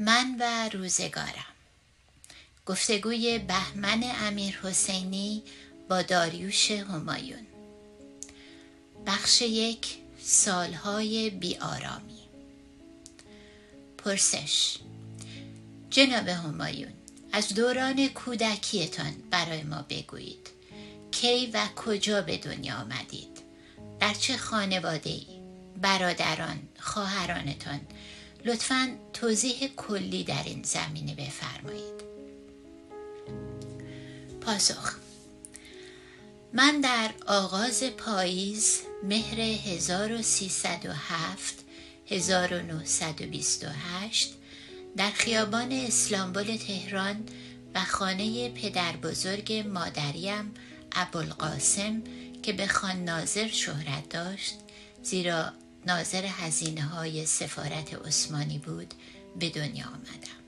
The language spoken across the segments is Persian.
من و روزگارم. گفتگوی بهمن امیر حسینی با داریوش همایون. بخش یک سالهای بیارامی پرسش. جناب همایون از دوران کودکیتان برای ما بگویید. کی و کجا به دنیا آمدید؟ در چه خانواده ای برادران خواهرانتان لطفا توضیح کلی در این زمینه بفرمایید. پاسخ. من در آغاز پاییز مهر 1307 1928 در خیابان اسلامبول تهران و خانه پدر بزرگ مادریم ابوالقاسم که به خان ناظر شهرت داشت زیرا ناظر هزینه های سفارت عثمانی بود به دنیا آمدم.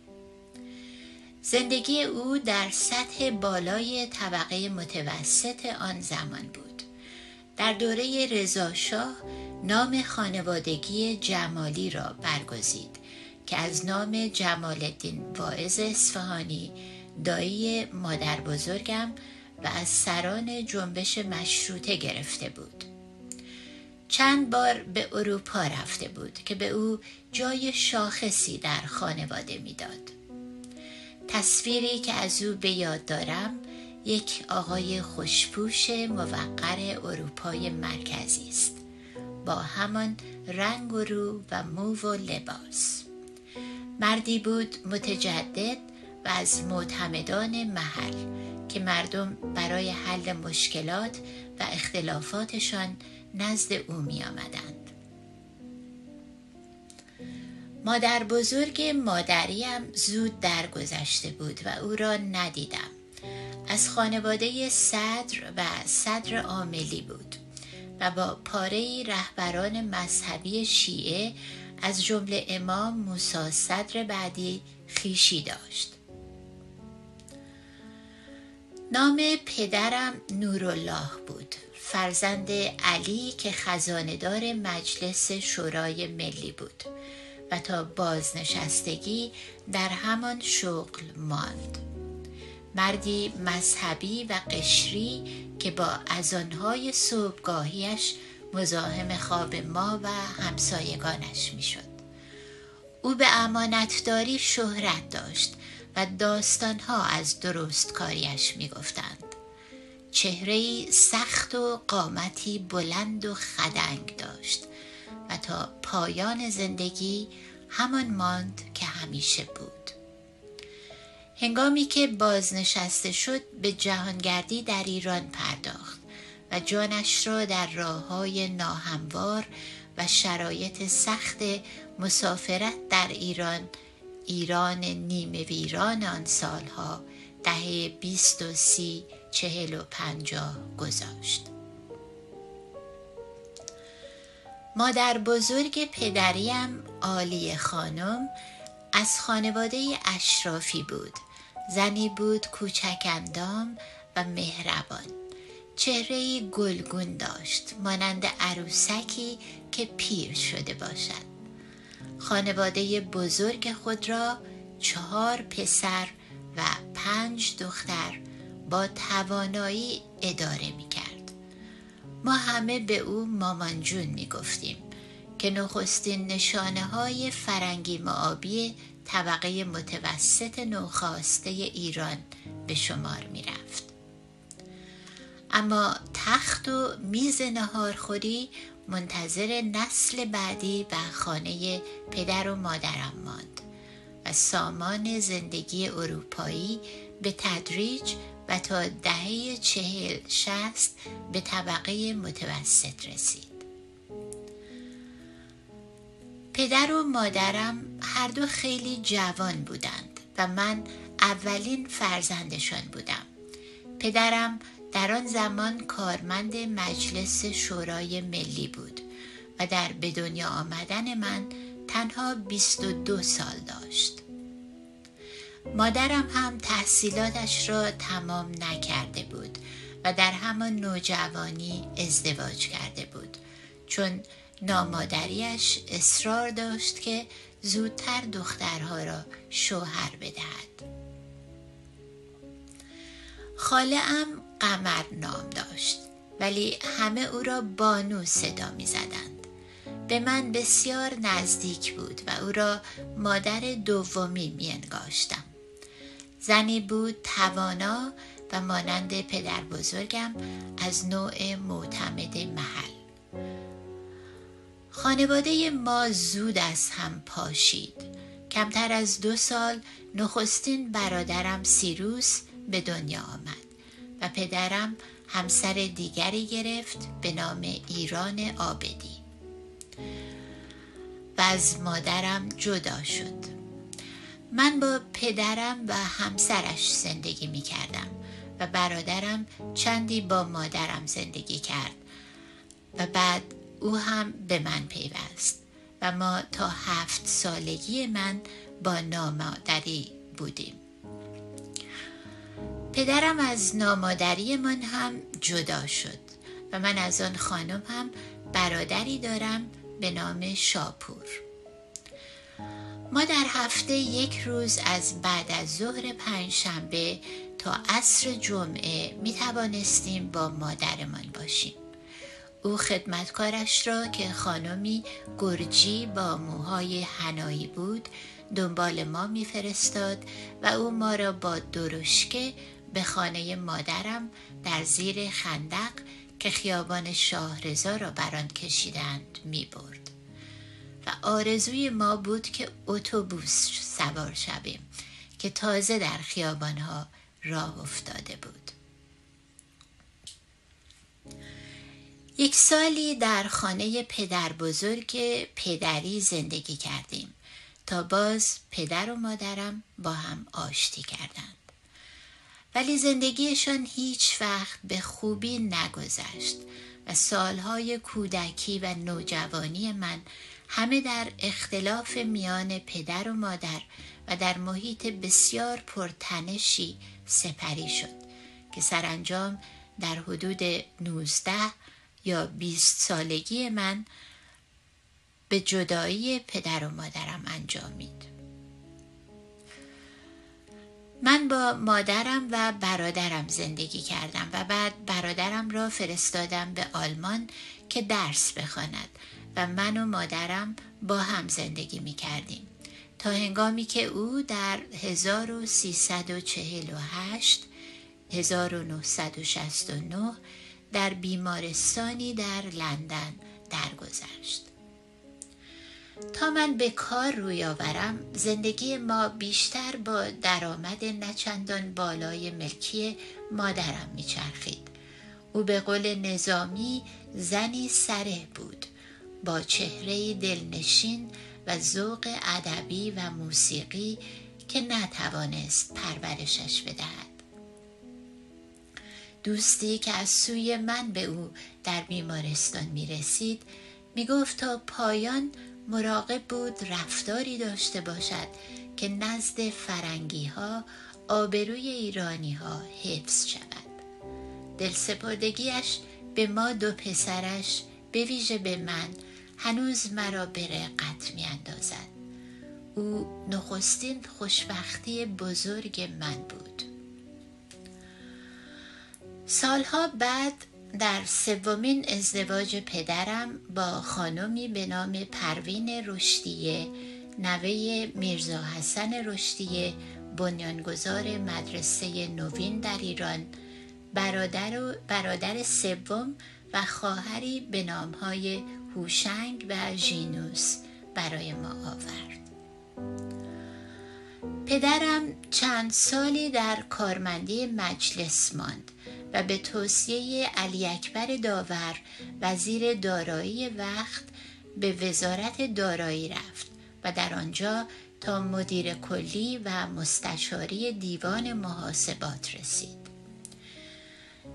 زندگی او در سطح بالای طبقه متوسط آن زمان بود. در دوره رضاشاه نام خانوادگی جمالی را برگزید که از نام جمال الدین واعظ اصفهانی دایی مادر بزرگم و از سران جنبش مشروطه گرفته بود. چند بار به اروپا رفته بود که به او جای شاخصی در خانواده می‌داد. تصویری که از او به یاد دارم یک آقای خوشپوش موقر اروپای مرکزی است با همان رنگ و رو و مو و لباس مردی بود متجدد و از معتمدان محل که مردم برای حل مشکلات و اختلافاتشان نزد او می آمدند. مادر بزرگ مادریم زود درگذشته بود و او را ندیدم. از خانواده صدر و صدر عاملی بود و با پاره رهبران مذهبی شیعه از جمله امام موسی صدر بعدی خیشی داشت. نام پدرم نورالله بود. فرزند علی که خزاندار مجلس شورای ملی بود و تا بازنشستگی در همان شغل ماند. مردی مذهبی و قشری که با ازانهای صبحگاهیش مزاحم خواب ما و همسایگانش می‌شد. او به امانتداری شهرت داشت و داستانها از درست کاریش می‌گفتند. چهره سخت و قامتی بلند و خدنگ داشت و تا پایان زندگی همان ماند که همیشه بود. هنگامی که بازنشسته شد به جهانگردی در ایران پرداخت و جانش را در راه های ناهموار و شرایط سخت مسافرت در ایران ایران نیمه ویران آن سالها دهه بیست و سی چهل و پنجاه گذاشت مادر بزرگ پدریم آلی خانم از خانواده اشرافی بود. زنی بود کوچک و مهربان. چهره گلگون داشت مانند عروسکی که پیر شده باشد. خانواده بزرگ خود را چهار پسر و پنج دختر با توانایی اداره می کرد. ما همه به او مامانجون می گفتیم که نخستین نشانه های فرنگی معابی طبقه متوسط نوخاسته ایران به شمار می رفت. اما تخت و میز نهارخوری منتظر نسل بعدی و خانه پدر و مادرم ماند و سامان زندگی اروپایی به تدریج و تا دهه چهل شست به طبقه متوسط رسید. پدر و مادرم هر دو خیلی جوان بودند و من اولین فرزندشان بودم. پدرم در آن زمان کارمند مجلس شورای ملی بود و در به دنیا آمدن من تنها 22 سال داشت. مادرم هم تحصیلاتش را تمام نکرده بود و در همان نوجوانی ازدواج کرده بود چون نامادریش اصرار داشت که زودتر دخترها را شوهر بدهد. خاله ام قمر نام داشت ولی همه او را بانو صدا می زدند. به من بسیار نزدیک بود و او را مادر دومی می انگاشتم. زنی بود توانا و مانند پدر بزرگم از نوع معتمد محل. خانواده ما زود از هم پاشید. کمتر از دو سال نخستین برادرم سیروس به دنیا آمد و پدرم همسر دیگری گرفت به نام ایران آبدی. و از مادرم جدا شد. من با پدرم و همسرش زندگی می کردم و برادرم چندی با مادرم زندگی کرد و بعد او هم به من پیوست و ما تا هفت سالگی من با نامادری بودیم. پدرم از نامادری من هم جدا شد و من از آن خانم هم برادری دارم به نام شاپور. ما در هفته یک روز از بعد از ظهر پنجشنبه تا عصر جمعه می توانستیم با مادرمان باشیم. او خدمتکارش را که خانمی گرجی با موهای هنایی بود دنبال ما میفرستاد و او ما را با درشکه به خانه مادرم در زیر خندق که خیابان شاهرزا را بران کشیدند می برد و آرزوی ما بود که اتوبوس سوار شویم که تازه در خیابانها راه افتاده بود. یک سالی در خانه پدر بزرگ پدری زندگی کردیم تا باز پدر و مادرم با هم آشتی کردند. ولی زندگیشان هیچ وقت به خوبی نگذشت و سالهای کودکی و نوجوانی من همه در اختلاف میان پدر و مادر و در محیط بسیار پرتنشی سپری شد که سرانجام در حدود 19 یا 20 سالگی من به جدایی پدر و مادرم انجامید. من با مادرم و برادرم زندگی کردم و بعد برادرم را فرستادم به آلمان که درس بخواند و من و مادرم با هم زندگی می کردیم تا هنگامی که او در 1348 1969 در بیمارستانی در لندن درگذشت. تا من به کار روی آورم زندگی ما بیشتر با درآمد نچندان بالای ملکی مادرم میچرخید. او به قول نظامی زنی سره بود با چهره دلنشین و ذوق ادبی و موسیقی که نتوانست پرورشش بدهد. دوستی که از سوی من به او در بیمارستان می رسید می گفت تا پایان مراقب بود رفتاری داشته باشد که نزد فرنگی ها آبروی ایرانی ها حفظ شود دلسپردگیش به ما دو پسرش به ویژه به من هنوز مرا به رقت می اندازد. او نخستین خوشبختی بزرگ من بود سالها بعد در سومین ازدواج پدرم با خانمی به نام پروین رشدیه نوه میرزا حسن رشدیه بنیانگذار مدرسه نوین در ایران. برادر, و برادر سوم و خواهری به نامهای هوشنگ و ژینوس برای ما آورد. پدرم چند سالی در کارمندی مجلس ماند. و به توصیه علی اکبر داور وزیر دارایی وقت به وزارت دارایی رفت و در آنجا تا مدیر کلی و مستشاری دیوان محاسبات رسید.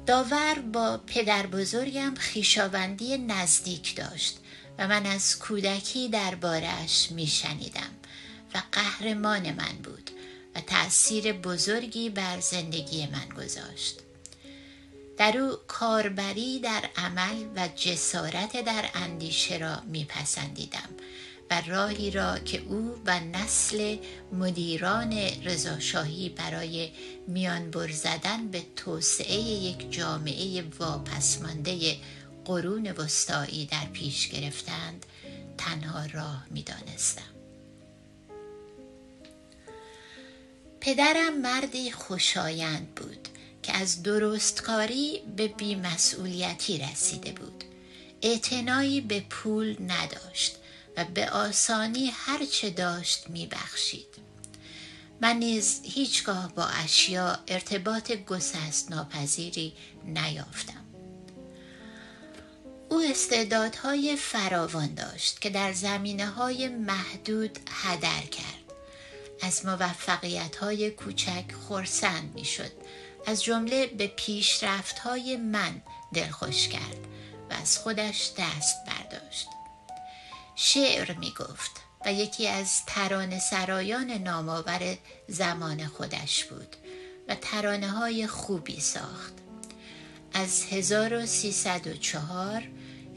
داور با پدر بزرگم خیشاوندی نزدیک داشت و من از کودکی دربارش می شنیدم و قهرمان من بود و تأثیر بزرگی بر زندگی من گذاشت. در او کاربری در عمل و جسارت در اندیشه را میپسندیدم و راهی را که او و نسل مدیران رضاشاهی برای میانبر زدن به توسعه یک جامعه واپسمانده قرون وسطایی در پیش گرفتند تنها راه می دانستم. پدرم مردی خوشایند بود که از درستکاری به بیمسئولیتی رسیده بود. اعتنایی به پول نداشت و به آسانی هرچه داشت میبخشید. من نیز هیچگاه با اشیا ارتباط گسست ناپذیری نیافتم. او استعدادهای فراوان داشت که در زمینه های محدود هدر کرد. از موفقیت های کوچک خورسند می شد از جمله به پیشرفت های من دلخوش کرد و از خودش دست برداشت. شعر می گفت و یکی از ترانه سرایان نامآور زمان خودش بود و ترانه های خوبی ساخت. از 1304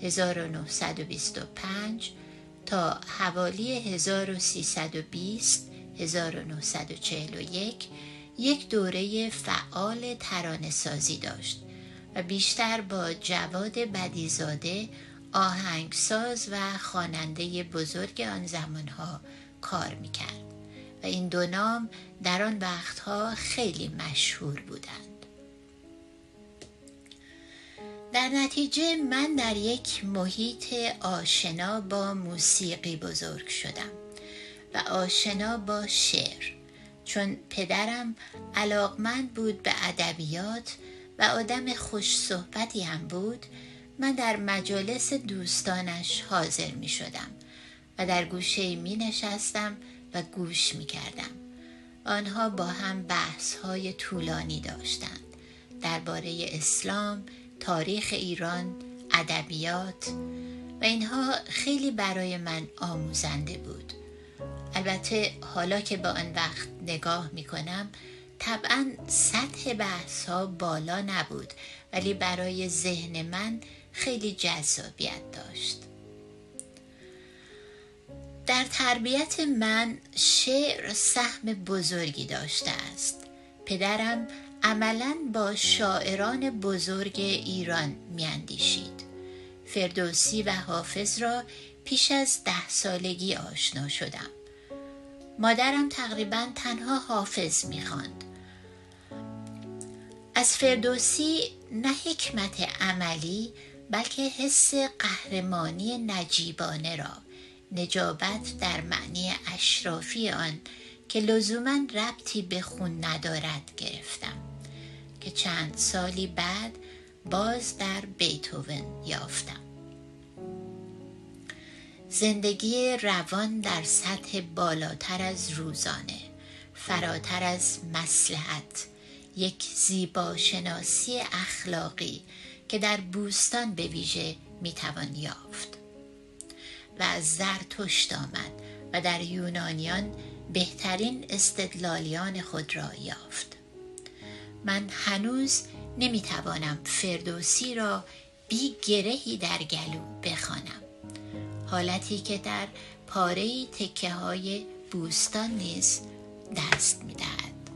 1925 تا حوالی 1320 1941 یک دوره فعال ترانه سازی داشت و بیشتر با جواد بدیزاده آهنگساز و خواننده بزرگ آن زمانها کار می‌کرد و این دو نام در آن وقتها خیلی مشهور بودند. در نتیجه من در یک محیط آشنا با موسیقی بزرگ شدم و آشنا با شعر. چون پدرم علاقمند بود به ادبیات و آدم خوش صحبتی هم بود من در مجالس دوستانش حاضر می شدم و در گوشه می نشستم و گوش می کردم. آنها با هم بحث های طولانی داشتند درباره اسلام، تاریخ ایران، ادبیات و اینها خیلی برای من آموزنده بود. البته حالا که با آن وقت نگاه می کنم طبعا سطح بحث ها بالا نبود ولی برای ذهن من خیلی جذابیت داشت. در تربیت من شعر سهم بزرگی داشته است. پدرم عملا با شاعران بزرگ ایران میاندیشید. فردوسی و حافظ را پیش از ده سالگی آشنا شدم. مادرم تقریبا تنها حافظ می‌خواند. از فردوسی نه حکمت عملی بلکه حس قهرمانی نجیبانه را نجابت در معنی اشرافی آن که لزوما ربطی به خون ندارد گرفتم که چند سالی بعد باز در بیتوون یافتم. زندگی روان در سطح بالاتر از روزانه فراتر از مسلحت یک زیبا شناسی اخلاقی که در بوستان به ویژه می‌توان یافت. و از زرتشت آمد و در یونانیان بهترین استدلالیان خود را یافت. من هنوز نمی‌توانم فردوسی را بی گرهی در گلو بخوانم. حالتی که در پاره تکه های بوستان نیز دست می‌دهد.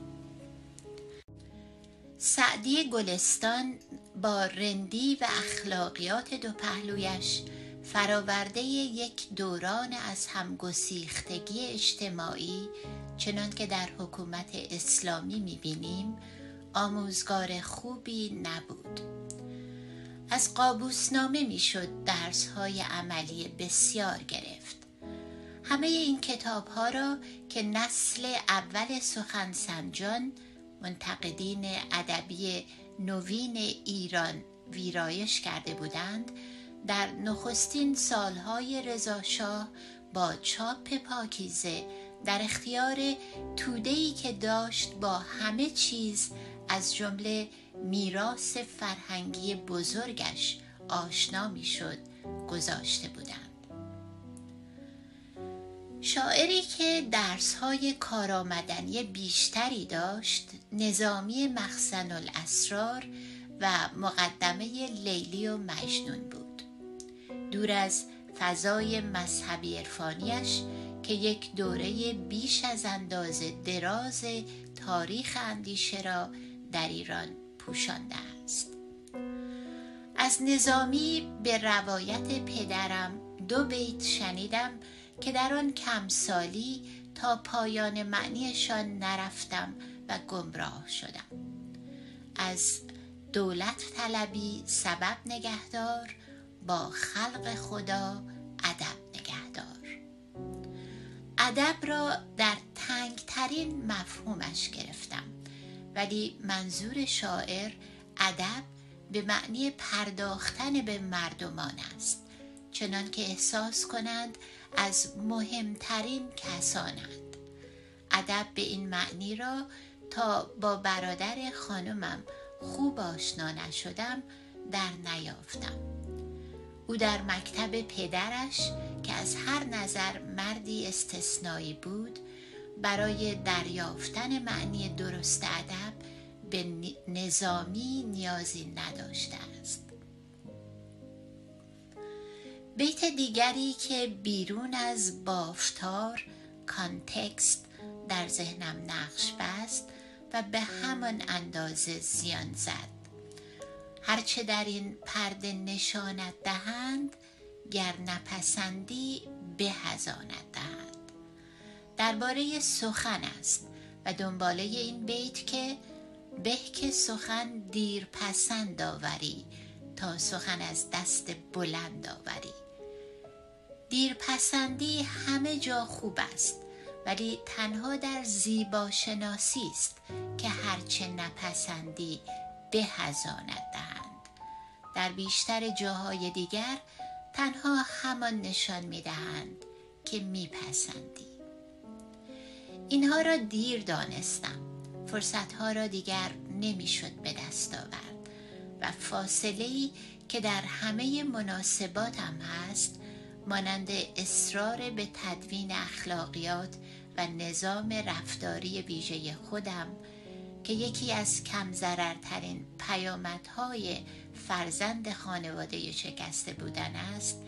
سعدی گلستان با رندی و اخلاقیات دو پهلویش فراورده یک دوران از همگسیختگی اجتماعی چنان که در حکومت اسلامی می‌بینیم آموزگار خوبی نبود. از قابوسنامه می‌شد درس های عملی بسیار گرفت. همه این کتاب ها را که نسل اول سخن سنجان منتقدین ادبی نوین ایران ویرایش کرده بودند در نخستین سالهای رضاشاه با چاپ پاکیزه در اختیار تودهی که داشت با همه چیز از جمله میراث فرهنگی بزرگش آشنا می‌شد گذاشته بودند. شاعری که درسهای کارآمدنی بیشتری داشت نظامی مخزن الاسرار و مقدمه لیلی و مجنون بود. دور از فضای مذهبی عرفانیش که یک دوره بیش از اندازه دراز تاریخ اندیشه را در ایران پوشانده است. از نظامی به روایت پدرم دو بیت شنیدم که در آن کمسالی تا پایان معنیشان نرفتم و گمراه شدم. از دولت طلبی سبب نگهدار با خلق خدا ادب نگهدار. ادب را در تنگترین مفهومش گرفتم. ولی منظور شاعر ادب به معنی پرداختن به مردمان است چنان که احساس کنند از مهمترین کسانند. ادب به این معنی را تا با برادر خانمم خوب آشنا نشدم در نیافتم. او در مکتب پدرش که از هر نظر مردی استثنایی بود برای دریافتن معنی درست ادب به نظامی نیازی نداشته است. بیت دیگری که بیرون از بافتار کانتکست در ذهنم نقش بست و به همان اندازه زیان زد. هرچه در این پرده نشانت دهند گر نپسندی به هزانت دهند. درباره سخن است و دنباله این بیت که به که سخن دیر پسند آوری تا سخن از دست بلند آوری دیر پسندی همه جا خوب است ولی تنها در زیبا شناسی است که هرچه نپسندی به هزانت دهند. در بیشتر جاهای دیگر تنها همان نشان می دهند که میپسندی. اینها را دیر دانستم. فرصتها را دیگر نمی‌شد به دست آورد. و فاصله ای که در همه مناسباتم هست مانند اصرار به تدوین اخلاقیات و نظام رفتاری ویژه خودم که یکی از کم ضررترین پیامدهای فرزند خانواده شکسته بودن است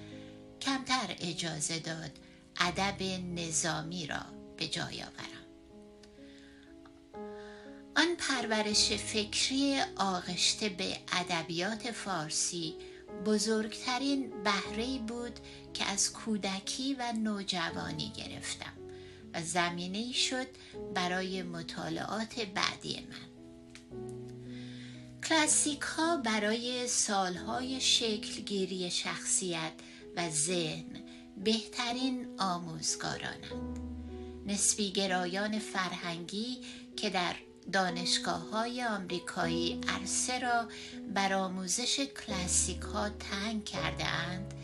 کمتر اجازه داد ادب نظامی را به جای آورم. آن پرورش فکری آغشته به ادبیات فارسی بزرگترین بهره بود که از کودکی و نوجوانی گرفتم و زمینه شد برای مطالعات بعدی من. کلاسیک ها برای سالهای شکلگیری شخصیت و ذهن بهترین آموزگارانند. نسبی گرایان فرهنگی که در دانشگاه های آمریکایی عرصه را بر آموزش کلاسیک ها تنگ کرده اند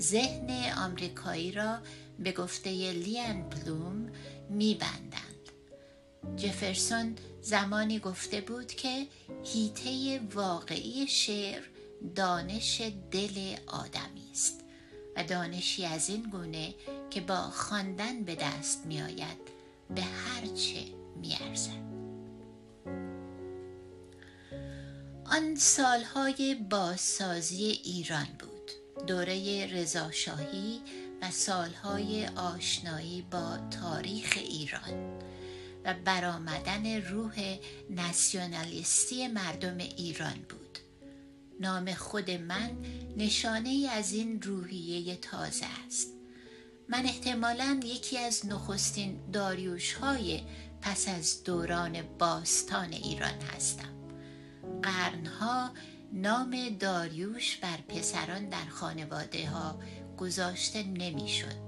ذهن آمریکایی را به گفته لیان بلوم میبندند. جفرسون زمانی گفته بود که هیته واقعی شعر دانش دل آدمی است. و دانشی از این گونه که با خواندن به دست می آید به هرچه می ارزد. آن سالهای بازسازی ایران بود دوره رضاشاهی و سالهای آشنایی با تاریخ ایران و برآمدن روح ناسیونالیستی مردم ایران بود نام خود من نشانه ای از این روحیه تازه است. من احتمالا یکی از نخستین داریوش های پس از دوران باستان ایران هستم. قرنها نام داریوش بر پسران در خانواده ها گذاشته نمی‌شد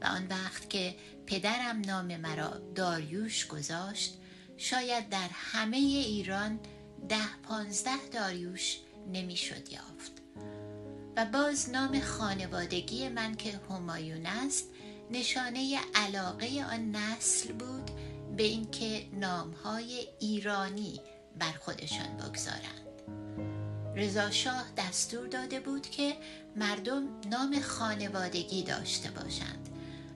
و آن وقت که پدرم نام مرا داریوش گذاشت شاید در همه ایران ده پانزده داریوش نمی‌شد یافت. و باز نام خانوادگی من که همایون است نشانه علاقه آن نسل بود به اینکه نامهای ایرانی بر خودشان بگذارند. رضا شاه دستور داده بود که مردم نام خانوادگی داشته باشند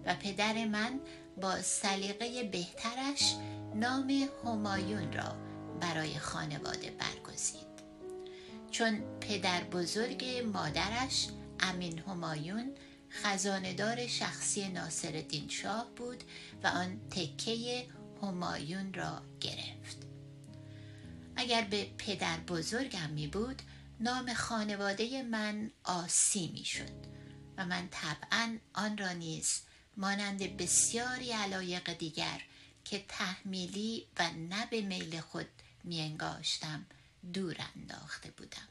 و پدر من با سلیقه بهترش نام همایون را برای خانواده برگزید چون پدر بزرگ مادرش امین همایون خزاندار شخصی ناصرالدین شاه بود و آن تکه همایون را گرفت. اگر به پدر بزرگم می بود نام خانواده من آسی می شد و من طبعا آن را نیز مانند بسیاری علایق دیگر که تحمیلی و نه به میل خود می انگاشتم دور انداخته بودم.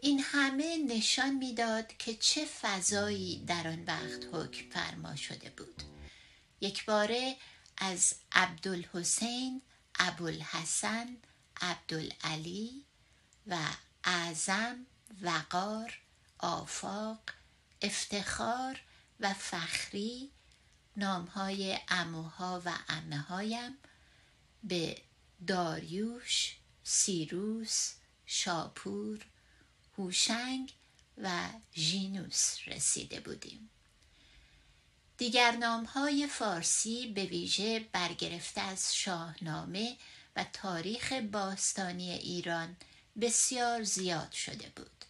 این همه نشان می‌داد که چه فضایی در آن وقت حکم فرما شده بود. یک باره از عبدالحسین ابوالحسن عبدالعلی و اعظم وقار آفاق افتخار و فخری نامهای اموها و امه هایم به داریوش سیروس شاپور هوشنگ و ژینوس رسیده بودیم دیگر نامهای فارسی به ویژه برگرفته از شاهنامه و تاریخ باستانی ایران بسیار زیاد شده بود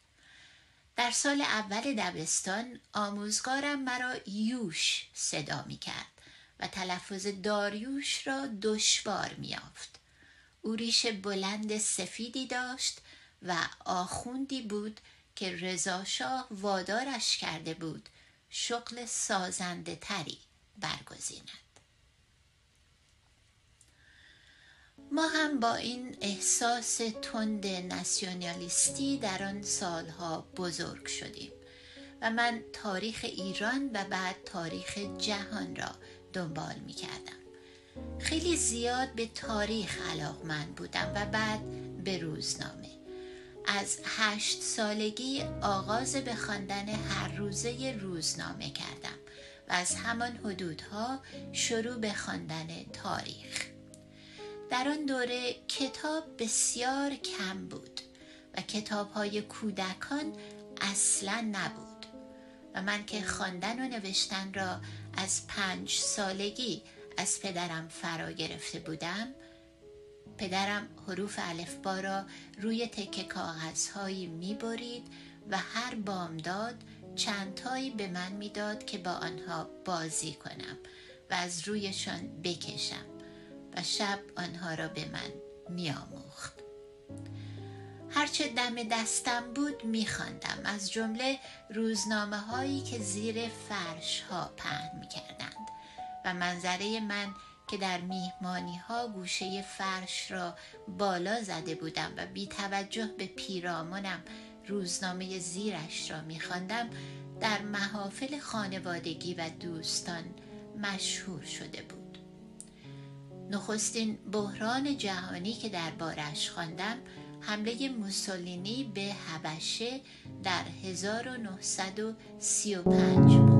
در سال اول دبستان آموزگارم مرا یوش صدا می کرد و تلفظ داریوش را دشوار می یافت. او ریش بلند سفیدی داشت و آخوندی بود که رضاشاه وادارش کرده بود شغل سازنده تری برگزیند. ما هم با این احساس تند ناسیونالیستی در آن سالها بزرگ شدیم و من تاریخ ایران و بعد تاریخ جهان را دنبال می کردم خیلی زیاد به تاریخ علاقمند بودم و بعد به روزنامه. از هشت سالگی آغاز به خواندن هر روزه روزنامه کردم و از همان حدودها شروع به خواندن تاریخ. در آن دوره کتاب بسیار کم بود و کتاب های کودکان اصلا نبود و من که خواندن و نوشتن را از پنج سالگی از پدرم فرا گرفته بودم. پدرم حروف الفبا را روی تکه کاغذهایی می‌برید و هر بامداد چندتایی به من می‌داد که با آنها بازی کنم و از رویشان بکشم و شب آنها را به من میآموخت. هرچه دم دستم بود میخواندم از جمله روزنامه هایی که زیر فرش ها پهن می‌کردند. و منظره من که در میهمانی ها گوشه فرش را بالا زده بودم و بی توجه به پیرامونم روزنامه زیرش را میخواندم در محافل خانوادگی و دوستان مشهور شده بود. نخستین بحران جهانی که در بارش خواندم حمله موسولینی به هبشه در 1935 بود.